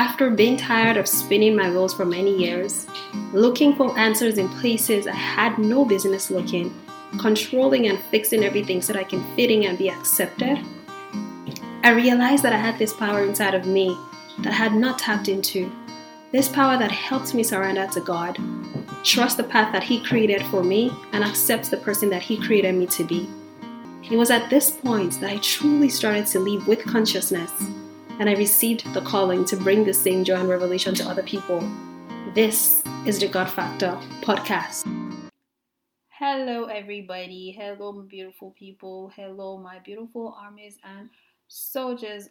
After being tired of spinning my wheels for many years, looking for answers in places I had no business looking, controlling and fixing everything so that I can fit in and be accepted, I realized that I had this power inside of me that I had not tapped into. This power that helped me surrender to God, trust the path that He created for me, and accept the person that He created me to be. It was at this point that I truly started to live with consciousness and I received the calling to bring the same joy and revelation to other people. This is the God Factor podcast. Hello, everybody. Hello, beautiful people. Hello, my beautiful armies and soldiers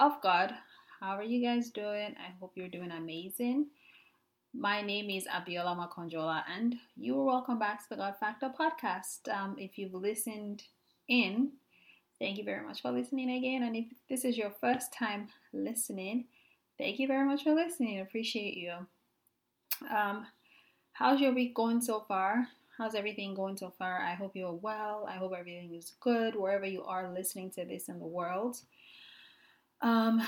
of God. How are you guys doing? I hope you're doing amazing. My name is Abiola Makanjuola, and you are welcome back to the God Factor podcast. Um, if you've listened in Thank you very much for listening again. And if this is your first time listening, thank you very much for listening. Appreciate you. Um, how's your week going so far? How's everything going so far? I hope you're well. I hope everything is good wherever you are listening to this in the world. Um,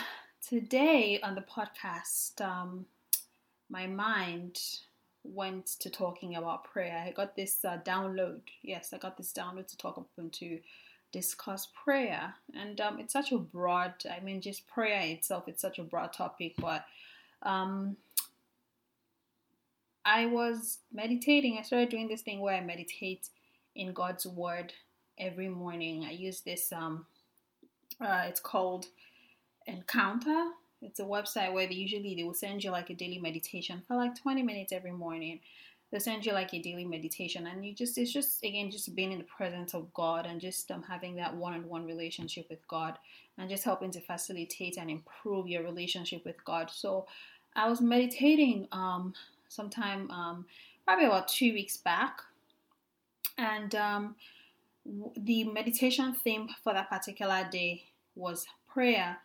today on the podcast, um, my mind went to talking about prayer. I got this uh, download. Yes, I got this download to talk up into discuss prayer. And um, it's such a broad, I mean, just prayer itself, it's such a broad topic, but um, I was meditating. I started doing this thing where I meditate in God's Word every morning. I use this, um, uh, it's called Encounter. It's a website where they usually they will send you like a daily meditation for like 20 minutes every morning they send you like a daily meditation and you just it's just again just being in the presence of god and just um, having that one-on-one relationship with god and just helping to facilitate and improve your relationship with god. So i was meditating um sometime um probably about two weeks back and um the meditation theme for that particular day was prayer.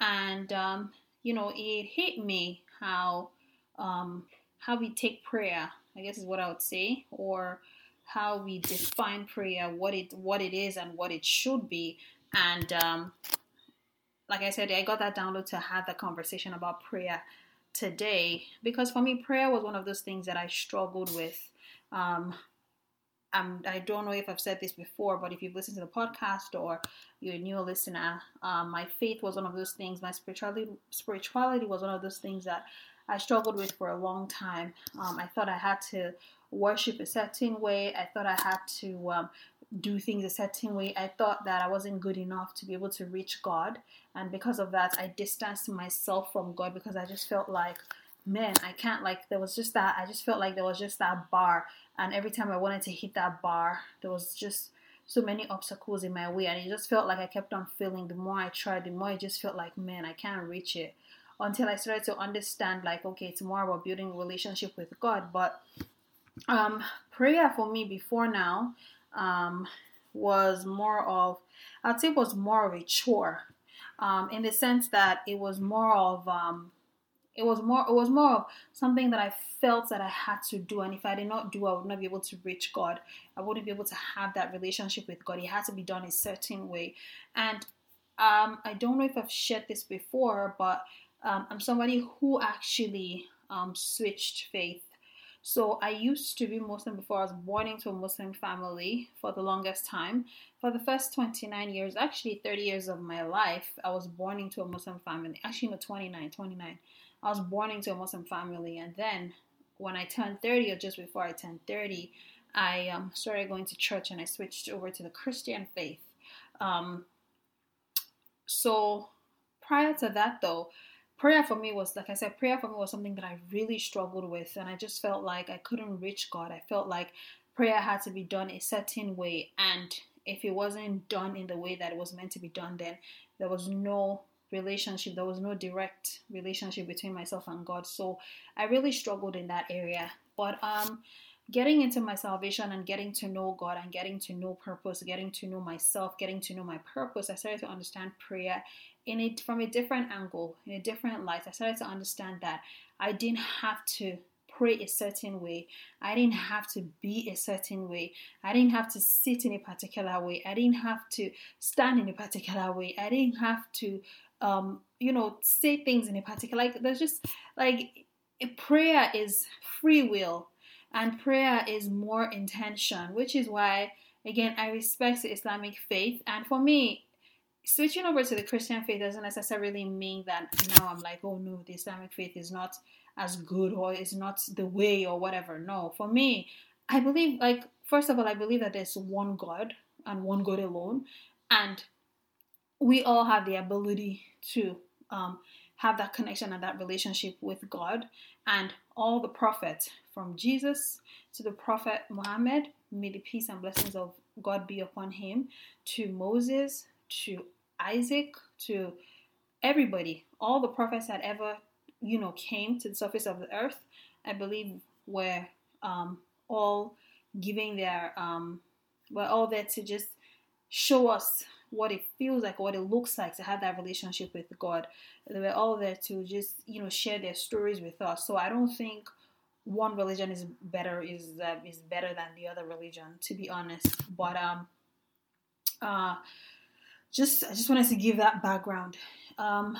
And um you know it hit me how um how we take prayer I guess is what I would say, or how we define prayer, what it what it is and what it should be. And um, like I said, I got that download to have the conversation about prayer today because for me, prayer was one of those things that I struggled with. Um, I'm, I don't know if I've said this before, but if you've listened to the podcast or you're a new listener, um, my faith was one of those things. My spirituality spirituality was one of those things that I struggled with for a long time. Um, I thought I had to worship a certain way. I thought I had to um, do things a certain way. I thought that I wasn't good enough to be able to reach God. And because of that, I distanced myself from God because I just felt like, man, I can't, like, there was just that, I just felt like there was just that bar. And every time I wanted to hit that bar, there was just so many obstacles in my way. And it just felt like I kept on feeling the more I tried, the more it just felt like, man, I can't reach it until I started to understand like okay it's more about building a relationship with God. But um prayer for me before now um was more of I'd say it was more of a chore. Um in the sense that it was more of um it was more it was more of something that I felt that I had to do. And if I did not do I would not be able to reach God. I wouldn't be able to have that relationship with God. It had to be done a certain way. And um, I don't know if I've shared this before but um, I'm somebody who actually um, switched faith. So I used to be Muslim before I was born into a Muslim family for the longest time. For the first 29 years, actually 30 years of my life, I was born into a Muslim family. Actually, no, 29, 29. I was born into a Muslim family. And then when I turned 30, or just before I turned 30, I um, started going to church and I switched over to the Christian faith. Um, so prior to that, though, prayer for me was like I said, prayer for me was something that I really struggled with, and I just felt like I couldn't reach God. I felt like prayer had to be done a certain way, and if it wasn't done in the way that it was meant to be done, then there was no relationship, there was no direct relationship between myself and God. So I really struggled in that area. But um getting into my salvation and getting to know God and getting to know purpose, getting to know myself, getting to know my purpose, I started to understand prayer in it from a different angle, in a different light. I started to understand that I didn't have to pray a certain way. I didn't have to be a certain way. I didn't have to sit in a particular way. I didn't have to stand in a particular way. I didn't have to um, you know, say things in a particular like there's just like prayer is free will and prayer is more intention, which is why again I respect the Islamic faith and for me switching over to the Christian faith doesn't necessarily mean that now I'm like, oh no, the Islamic faith is not as good or is not the way or whatever. No, for me, I believe like first of all, I believe that there's one God and one God alone, and we all have the ability to um, have that connection and that relationship with God. And all the prophets, from Jesus to the prophet Muhammad, may the peace and blessings of God be upon him, to Moses, to Isaac, to everybody, all the prophets that ever, you know, came to the surface of the earth, I believe were um, all giving their, um, were all there to just show us what it feels like, what it looks like to have that relationship with God. They were all there to just, you know, share their stories with us. So I don't think one religion is better is uh, is better than the other religion, to be honest. But um, uh, just I just wanted to give that background. Um,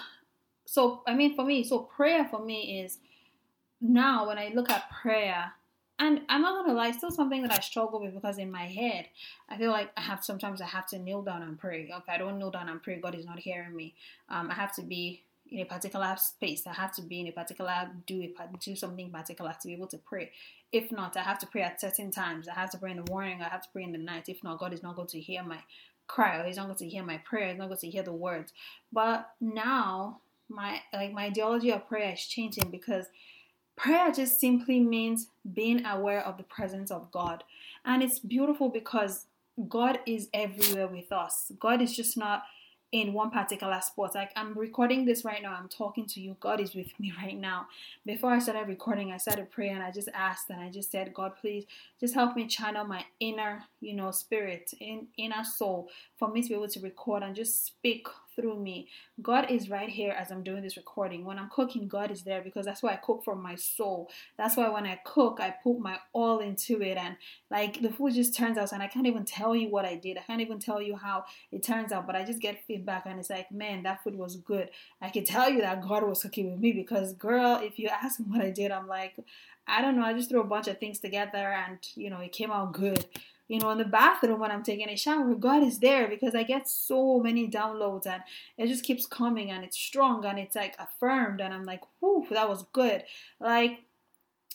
so I mean, for me, so prayer for me is now when I look at prayer, and I'm not gonna lie, still something that I struggle with because in my head, I feel like I have sometimes I have to kneel down and pray. If I don't kneel down and pray, God is not hearing me. Um, I have to be in a particular space. I have to be in a particular do a do something particular to be able to pray. If not, I have to pray at certain times. I have to pray in the morning. I have to pray in the night. If not, God is not going to hear my cry or he's not going to hear my prayer he's not going to hear the words. But now my like my ideology of prayer is changing because prayer just simply means being aware of the presence of god. And it's beautiful because god is everywhere with us. God is just not in one particular spot. Like I'm recording this right now, I'm talking to you. God is with me right now. Before I started recording, I started praying. And I just asked and I just said, God, please just help me channel my inner, you know, spirit, in inner soul for me to be able to record and just speak through me. God is right here as I'm doing this recording. When I'm cooking, God is there because that's why I cook from my soul. That's why when I cook, I put my all into it and like the food just turns out and I can't even tell you what I did. I can't even tell you how it turns out, but I just get feedback and it's like, man, that food was good. I can tell you that God was cooking with me because girl, if you ask me what I did, I'm like, I don't know, I just threw a bunch of things together and you know, it came out good you know, in the bathroom when I'm taking a shower, God is there because I get so many downloads and it just keeps coming and it's strong and it's like affirmed and I'm like, whew, that was good. Like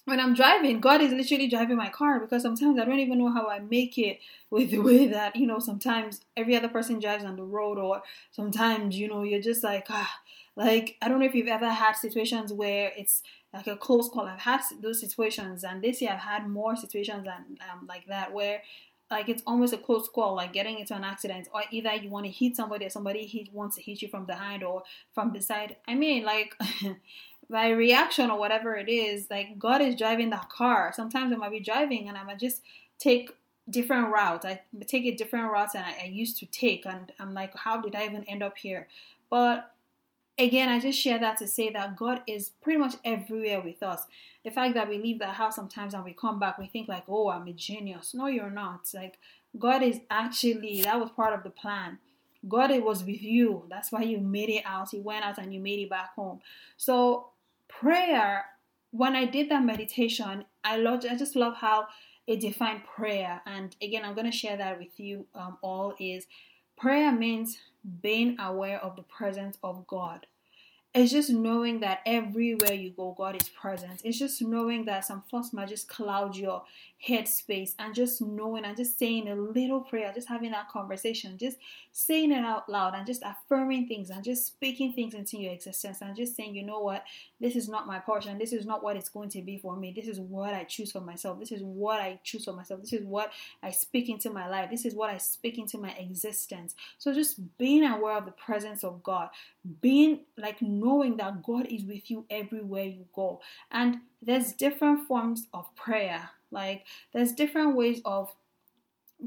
when I'm driving, God is literally driving my car because sometimes I don't even know how I make it with the way that, you know, sometimes every other person drives on the road or sometimes, you know, you're just like, ah, like, I don't know if you've ever had situations where it's like a close call. I've had those situations, and this year I've had more situations than um, like that where like it's almost a close call, like getting into an accident, or either you want to hit somebody or somebody hit, wants to hit you from behind or from the side. I mean, like my reaction or whatever it is, like God is driving that car. Sometimes I might be driving and I might just take different routes. I take a different route than I, I used to take, and I'm like, how did I even end up here? But again, I just share that to say that God is pretty much everywhere with us. The fact that we leave the house sometimes and we come back, we think like, oh, I'm a genius. No, you're not. Like God is actually that was part of the plan. God it was with you. That's why you made it out. He went out and you made it back home. So prayer, when I did that meditation, I loved I just love how it defined prayer. And again, I'm gonna share that with you um, all is prayer means being aware of the presence of God. It's just knowing that everywhere you go, God is present. It's just knowing that some thoughts might just cloud your headspace and just knowing and just saying a little prayer, just having that conversation, just saying it out loud and just affirming things and just speaking things into your existence and just saying, you know what, this is not my portion. This is not what it's going to be for me. This is what I choose for myself. This is what I choose for myself. This is what I speak into my life. This is what I speak into my existence. So just being aware of the presence of God, being like knowing that God is with you everywhere you go. And there's different forms of prayer. Like there's different ways of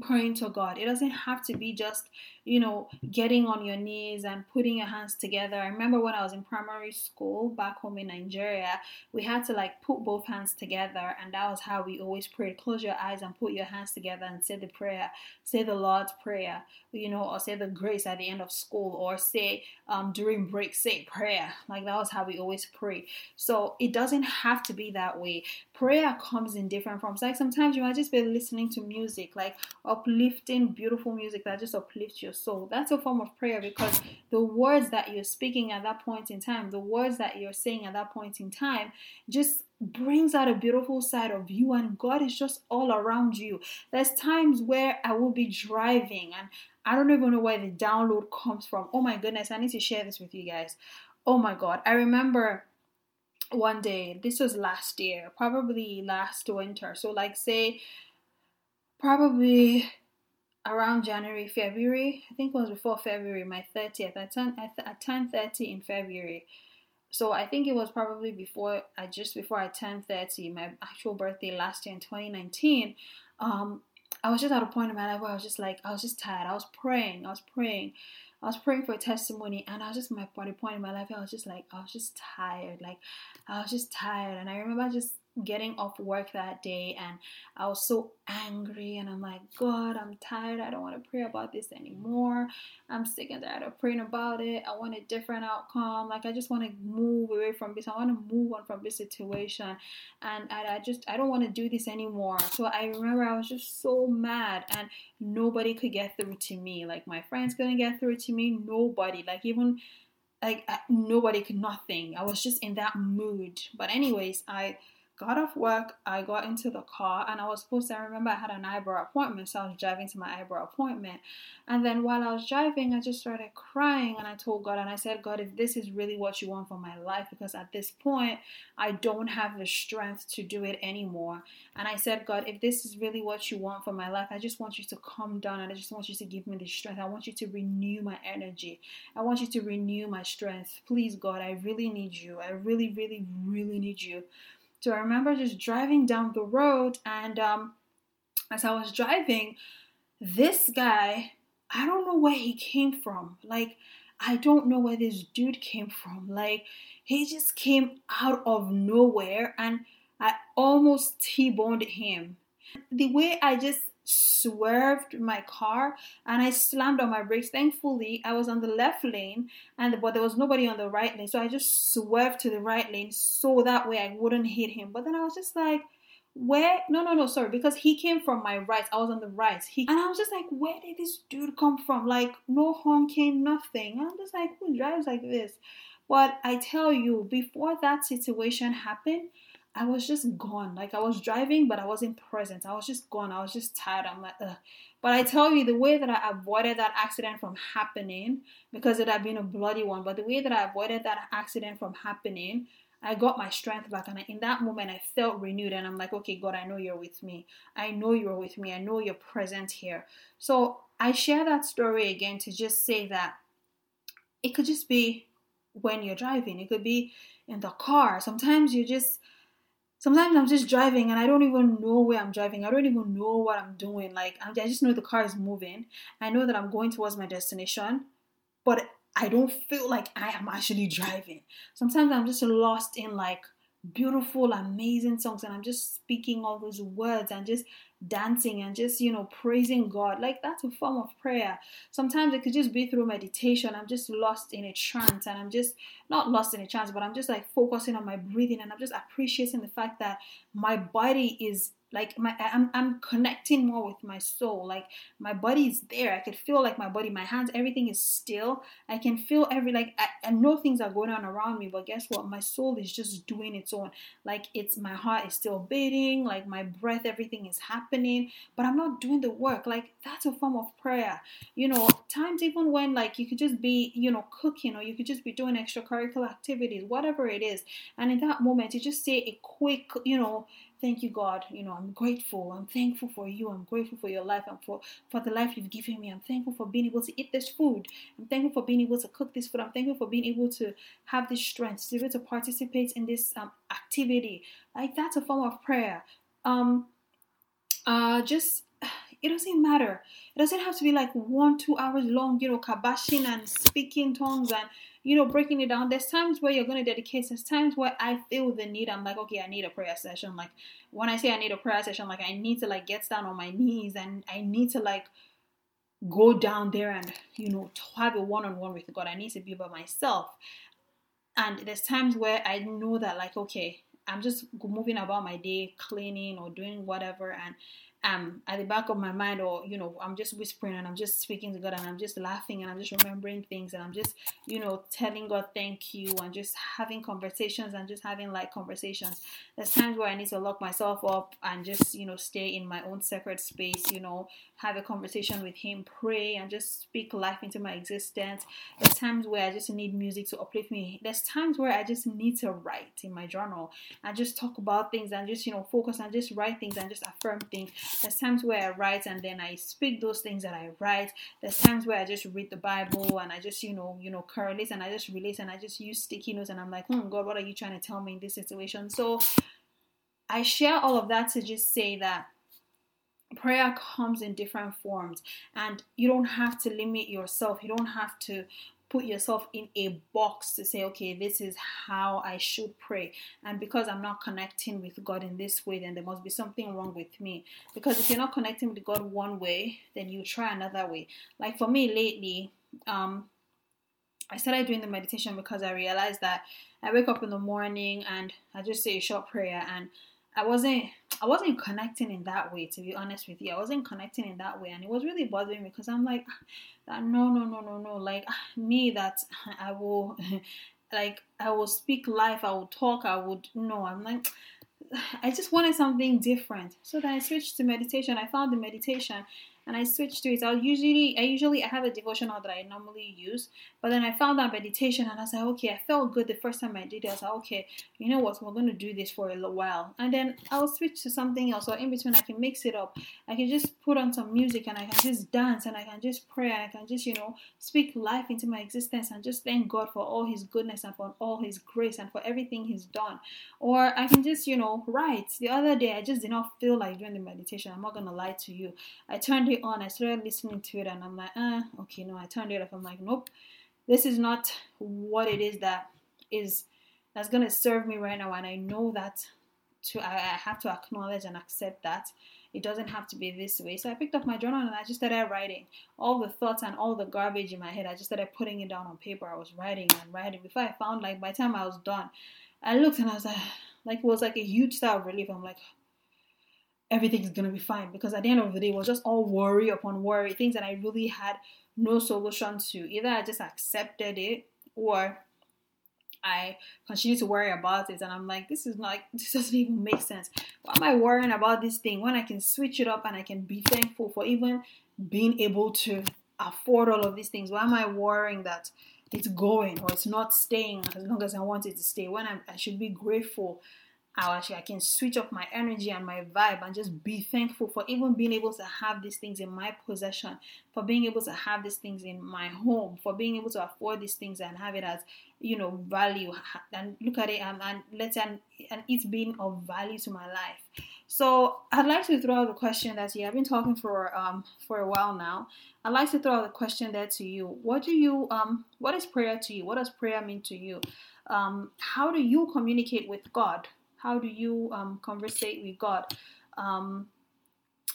praying to God. It doesn't have to be just, you know, getting on your knees and putting your hands together. I remember when I was in primary school back home in Nigeria, we had to like put both hands together, and that was how we always prayed. Close your eyes and put your hands together and say the prayer, say the Lord's Prayer, you know, or say the grace at the end of school, or say um, during break, say prayer. Like that was how we always pray. So it doesn't have to be that way. Prayer comes in different forms. Like sometimes you might just be listening to music, like uplifting, beautiful music that just uplifts your soul. That's a form of prayer because the words that you're speaking at that point in time, the words that you're saying at that point in time, just brings out a beautiful side of you and God is just all around you. There's times where I will be driving and I don't even know where the download comes from. Oh my goodness, I need to share this with you guys. Oh my god, I remember one day, this was last year, probably last winter. So like say probably around January, February. I think it was before February, my 30th. I turned I, turned 30 in February. So I think it was probably before I just before I turned 30, my actual birthday last year in 2019. Um, I was just at a point in my life where I was just like I was just tired. I was praying. I was praying. I was praying for a testimony, and I was just my body point in my life. I was just like I was just tired. Like I was just tired, and I remember just getting off work that day and I was so angry and I'm like, God, I'm tired. I don't want to pray about this anymore. I'm sick and tired of praying about it. I want a different outcome. Like I just want to move away from this. I want to move on from this situation. And I, I just I don't want to do this anymore. So I remember I was just so mad and nobody could get through to me. Like my friends couldn't get through to me. Nobody. Like even like nobody could nothing. I was just in that mood. But anyways, I got off work, I got into the car, and I was supposed to. I remember I had an eyebrow appointment, so I was driving to my eyebrow appointment. And then while I was driving, I just started crying, and I told God, and I said, God, if this is really what you want for my life, because at this point, I don't have the strength to do it anymore. And I said, God, if this is really what you want for my life, I just want you to come down, and I just want you to give me the strength. I want you to renew my energy. I want you to renew my strength. Please, God, I really need you. I really, really, really need you. So I remember just driving down the road, and um, as I was driving, this guy, I don't know where he came from. Like, I don't know where this dude came from. Like, he just came out of nowhere, and I almost T boned him. The way I just swerved my car and I slammed on my brakes. Thankfully, I was on the left lane and but there was nobody on the right lane. So I just swerved to the right lane so that way I wouldn't hit him. But then I was just like, where no no no sorry because he came from my right i was on the right he and i was just like where did this dude come from like no honking nothing i'm just like who drives like this but i tell you before that situation happened I was just gone. Like I was driving, but I wasn't present. I was just gone. I was just tired. I'm like, Ugh. but I tell you, the way that I avoided that accident from happening, because it had been a bloody one, but the way that I avoided that accident from happening, I got my strength back, and in that moment, I felt renewed. And I'm like, okay, God, I know you're with me. I know you're with me. I know you're present here. So I share that story again to just say that it could just be when you're driving. It could be in the car. Sometimes you just sometimes I'm just driving and I don't even know where I'm driving. I don't even know what I'm doing. Like I just know the car is moving. I know that I'm going towards my destination, but I don't feel like I am actually driving. Sometimes I'm just lost in like beautiful, amazing songs and I'm just speaking all those words and just dancing and just, you know, praising God. Like that's a form of prayer. Sometimes it could just be through meditation. I'm just lost in a trance and I'm just not lost in a trance, but I'm just like focusing on my breathing and I'm just appreciating the fact that my body is like my I'm, I'm connecting more with my soul like my body is there. I could feel like my body my hands everything is still. I can feel every like I, I know things are going on around me but guess what? My soul is just doing its own. Like it's my heart is still beating like my breath everything is happening but i'm not doing the work. Like that's a form of prayer. You know times even when like you could just be you know cooking or you could just be doing extracurricular activities whatever it is and in that moment you just say a quick you know Thank you, God. You know, I'm grateful. I'm thankful for you. I'm grateful for your life and for, for the life you've given me. I'm thankful for being able to eat this food. I'm thankful for being able to cook this food. I'm thankful for being able to have this strength, to be able to participate in this um, activity. Like that's a form of prayer. Um, uh, just it doesn't matter. It doesn't have to be like one, two hours long, you know, kabashing and speaking tongues and you know, breaking it down. There's times where you're going to dedicate. There's times where I feel the need. I'm like, okay, I need a prayer session. Like when I say I need a prayer session, like I need to like get down on my knees and I need to like go down there and you know have a one-on-one with God. I need to be by myself. And there's times where I know that like okay, I'm just moving about my day, cleaning or doing whatever, and um at the back of my mind or you know i'm just whispering and i'm just speaking to god and i'm just laughing and i'm just remembering things and i'm just you know telling god thank you and just having conversations and just having like conversations. There's times where i need to lock myself up and just you know stay in my own separate space you know have a conversation with him pray and just speak life into my existence. There's times where i just need music to uplift me. There's times where i just need to write in my journal and just talk about things and just you know focus and just write things and just affirm things there's times where I write and then I speak those things that I write. There's times where I just read the Bible and I just, you know, you know, correlate and I just relate and I just use sticky notes and I'm like, hmm, God, what are you trying to tell me in this situation? So I share all of that to just say that prayer comes in different forms and you don't have to limit yourself. You don't have to put yourself in a box to say, okay, this is how I should pray. And because I'm not connecting with God in this way, then there must be something wrong with me. Because if you're not connecting with God one way, then you try another way. Like for me lately, um, I started doing the meditation because I realized that I wake up in the morning and I just say a short prayer and I wasn't I wasn't connecting in that way to be honest with you. I wasn't connecting in that way and it was really bothering me because I'm like ah, that no no no no no like ah, me that I will like I will speak life, I will talk, I would no, I'm like ah, I just wanted something different. So then I switched to meditation. I found the meditation and I switched to it. I'll usually, I usually, I have a devotional that I normally use, but then I found that meditation and I was like, okay, I felt good the first time I did it. I was like, okay, you know what, we're to do this for a little while. And then I'll switch to something else, or in between, I can mix it up. I can just put on some music and I can just dance and I can just pray and I can just, you know, speak life into my existence and just thank God for all His goodness and for all His grace and for everything He's done. Or I can just, you know, write. The other day, I just did not feel like doing the meditation. I'm not to lie to you. I turned it on, I started listening to it, and I'm like, ah, okay, no, I turned it off. I'm like, nope, this is not what it is that is that's gonna serve me right now, and I know that to I, I have to acknowledge and accept that it doesn't have to be this way. So I picked up my journal and I just started writing all the thoughts and all the garbage in my head. I just started putting it down on paper. I was writing and writing. Before I found like by the time I was done, I looked and I was like, like it was like a huge sigh of relief. I'm like, everything's gonna be fine because at the end of the day it was just all worry upon worry things that i really had no solution to. Either i just accepted it or i continue to worry about it and i'm like this is not this doesn't even make sense. Why am i worrying about this thing when i can switch it up and i can be thankful for even being able to afford all of these things? Why am i worrying that it's going or it's not staying as long as i want it to stay when I'm, i should be grateful how actually I can switch up my energy and my vibe and just be thankful for even being able to have these things in my possession, for being able to have these things in my home, for being able to afford these things and have it as you know value and look at it and, and let's and, and it's been of value to my life. So I'd like to throw out a question that you have been talking for um for a while now. I'd like to throw out a question there to you. What do you um what is prayer to you? What does prayer mean to you? Um, how do you communicate with God? How do you um, conversate with God? Um,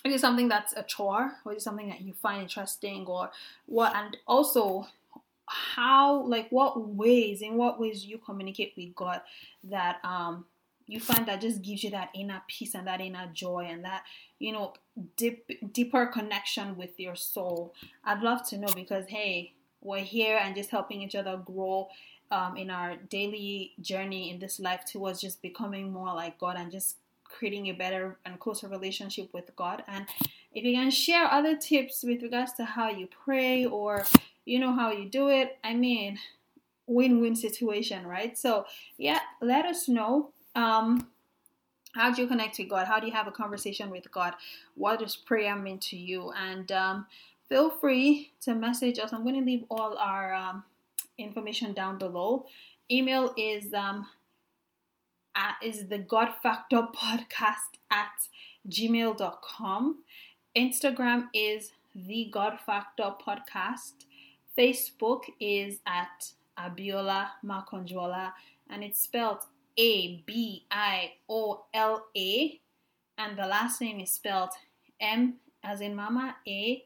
is it something that's a chore, or is it something that you find interesting, or what? And also, how, like, what ways, in what ways you communicate with God that um, you find that just gives you that inner peace and that inner joy and that you know deep, deeper connection with your soul i'd love to know because hey we're here and just helping each other grow um, in our daily journey in this life towards just becoming more like God and just creating a better and closer relationship with God. And if you can share other tips with regards to how you pray or you know how you do it, I mean, win-win situation, right? So yeah, let us know. Um, how do you connect to God? How do you have a conversation with God? What does prayer mean to you? And um, feel free to message us. I'm going to leave all our um, information down below. Email is um at, is the God Factor podcast at gmail.com Instagram is the God Factor Podcast. Facebook is at Abiola Makanjuola, and it's spelled A B I O L A, and the last name is spelled M as in Mama A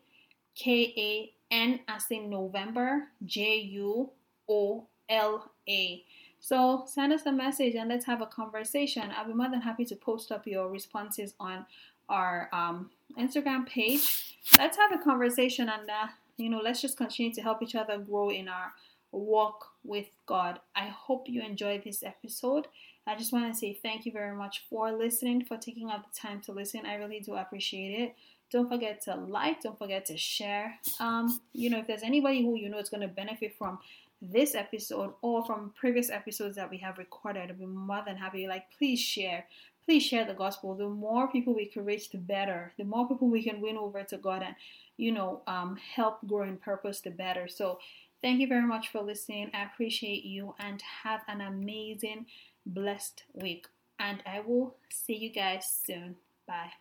K A N as in November J U O L A. So send us a message and let's have a conversation. I'll be more than happy to post up your responses on our um, Instagram page. Let's have a conversation and uh, you know let's just continue to help each other grow in our walk with God. I hope you enjoyed this episode. I just want to say thank you very much for listening, for taking out the time to listen. I really do appreciate it. Don't forget to like, don't forget to share. Um, you know, if there's anybody who you know is going to benefit from this episode or from previous episodes that we have recorded, I'd be more than happy. Like, please share. Please share the gospel. The more people we can reach, the better. The more people we can win over to God and, you know, um, help grow in purpose, the better. So, thank you very much for listening. I appreciate you and have an amazing, blessed week. And I will see you guys soon. Bye.